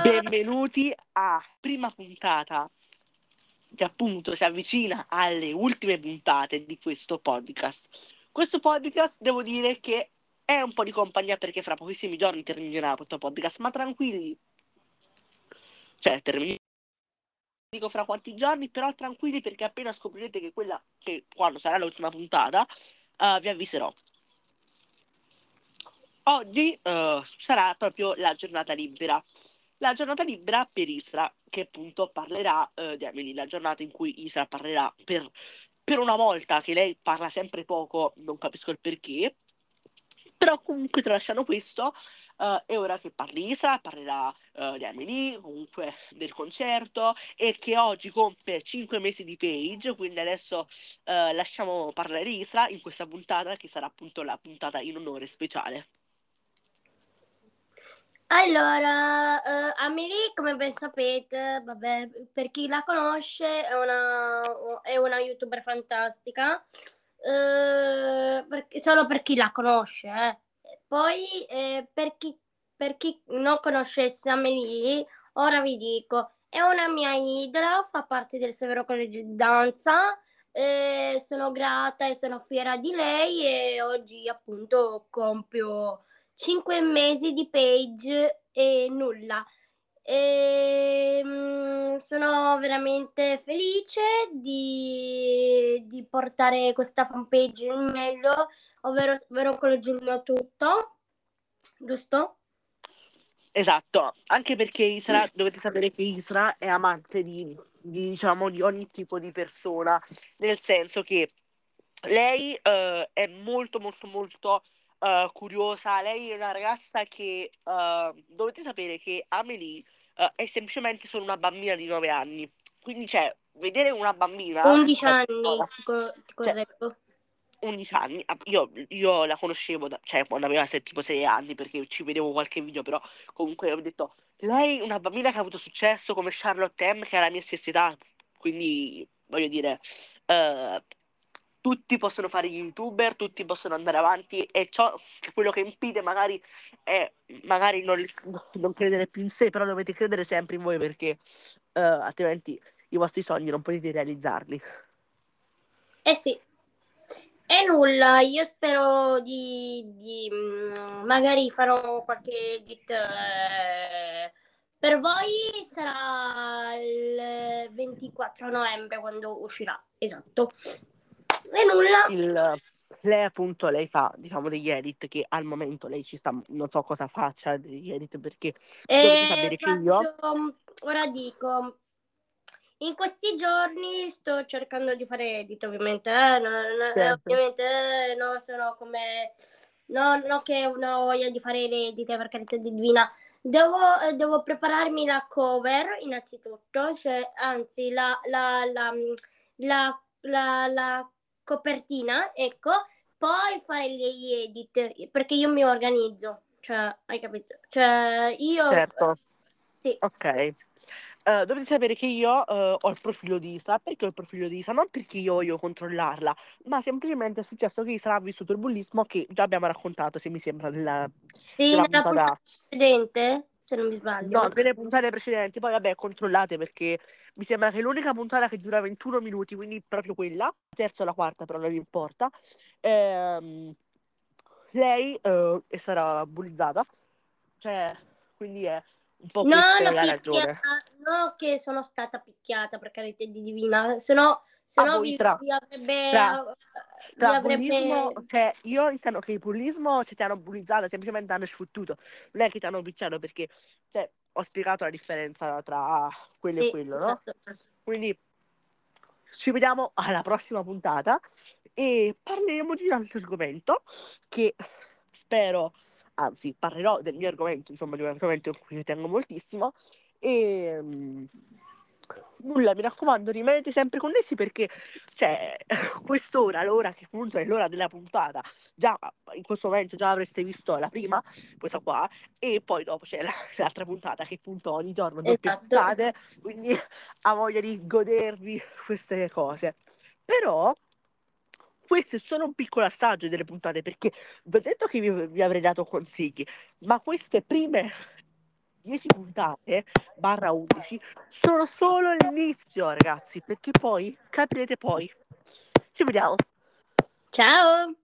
Benvenuti a prima puntata che appunto si avvicina alle ultime puntate di questo podcast. Questo podcast devo dire che è un po' di compagnia perché fra pochissimi giorni terminerà questo podcast, ma tranquilli. Cioè, terminerà dico fra quanti giorni, però tranquilli perché appena scoprirete che quella che quando sarà l'ultima puntata uh, vi avviserò. Oggi uh, sarà proprio la giornata libera. La giornata libera per Isra, che appunto parlerà uh, di Emily, la giornata in cui Isra parlerà per, per una volta, che lei parla sempre poco, non capisco il perché, però comunque tralasciando questo, uh, è ora che parli Isra, parlerà uh, di Emily, comunque del concerto, e che oggi compie 5 mesi di page, quindi adesso uh, lasciamo parlare Isra in questa puntata, che sarà appunto la puntata in onore speciale. Allora, uh, Amelie, come ben sapete, vabbè, per chi la conosce, è una, è una youtuber fantastica, uh, per, solo per chi la conosce. Eh. Poi, eh, per, chi, per chi non conoscesse Amelie, ora vi dico, è una mia idola, fa parte del Severo Collegio di Danza, eh, sono grata e sono fiera di lei e oggi appunto compio 5 mesi di page e nulla. E, ehm, sono veramente felice di, di, portare questa fanpage in meglio, ovvero, ovvero quello Giugno tutto, giusto? Esatto, anche perché Isra, dovete sapere che Isra è amante di, di, diciamo, di ogni tipo di persona, nel senso che lei uh, è molto molto molto uh, curiosa. Lei è una ragazza che uh, dovete sapere che Amelie uh, è semplicemente solo una bambina di 9 anni. Quindi, cioè, vedere una bambina. 11 anni, ti, co- ti cioè, correggo. 11 anni, ah, io, io, la conoscevo, da, cioè quando aveva tipo 6 anni perché ci vedevo qualche video, però comunque ho detto, lei è una bambina che ha avuto successo come Charlotte M che ha la mia stessa età, quindi voglio dire, uh, tutti possono fare gli youtuber, tutti possono andare avanti e ciò quello che impide magari è magari non, non credere più in sé, però dovete credere sempre in voi perché uh, altrimenti i vostri sogni non potete realizzarli. Eh sì. E nulla, io spero di, di mm, magari farò qualche edit eh, per voi sarà il 24 novembre quando uscirà, esatto. E nulla. Il, lei appunto, lei fa diciamo degli edit che al momento lei ci sta, non so cosa faccia degli edit perché dovete sapere faccio, che io... Ora dico, in questi giorni sto cercando di fare edit ovviamente, eh? no, no, certo. ovviamente eh, no, sono come... No, non che una voglia di fare le edit per carità di divina. Devo, eh, devo, prepararmi la cover innanzitutto, cioè, anzi la, la, la, la copertina, ecco, poi fare gli edit, perché io mi organizzo, cioè, hai capito? Cioè, io... Certo. Sì. Ok. Uh, dovete sapere che io uh, ho il profilo di Isa. Perché ho il profilo di Isa? Non perché io voglio controllarla, ma semplicemente è successo che Isa ha vissuto il bullismo che già abbiamo raccontato, se mi sembra, nella, sì, nella puntata precedente se non mi sbaglio. No, nelle puntate precedenti, poi vabbè, controllate perché mi sembra che l'unica puntata che dura 21 minuti, quindi proprio quella, la terza o la quarta, però non importa, ehm, lei eh, sarà bullizzata, cioè, quindi è un po' no, la, ragione. No, che sono stata picchiata per carità di divina, se no se no vi, vi, avrebbe, tra, tra vi avrebbe... bullismo, cioè, io intendo che il bullismo cioè, ti hanno bullizzato, semplicemente hanno sfottuto, non è che ti hanno picchiato perché cioè, ho spiegato la differenza tra quello sì, e quello, no? Esatto. Quindi ci vediamo alla prossima puntata e parleremo di un altro argomento che spero, anzi parlerò del mio argomento, insomma di un argomento in cui io tengo moltissimo e nulla, mi raccomando, rimanete sempre connessi perché cioè, quest'ora, l'ora che appunto è l'ora della puntata, già in questo momento già avreste visto la prima, questa qua, e poi dopo c'è la, l'altra puntata che appunto ogni giorno doppie esatto. puntate, quindi ha voglia di godervi queste cose. Però questo è solo un piccolo assaggio delle puntate perché vi ho detto che vi, vi avrei dato consigli, ma queste prime 10 puntate barra 11 sono solo l'inizio ragazzi perché poi capirete poi. Ci vediamo. Ciao!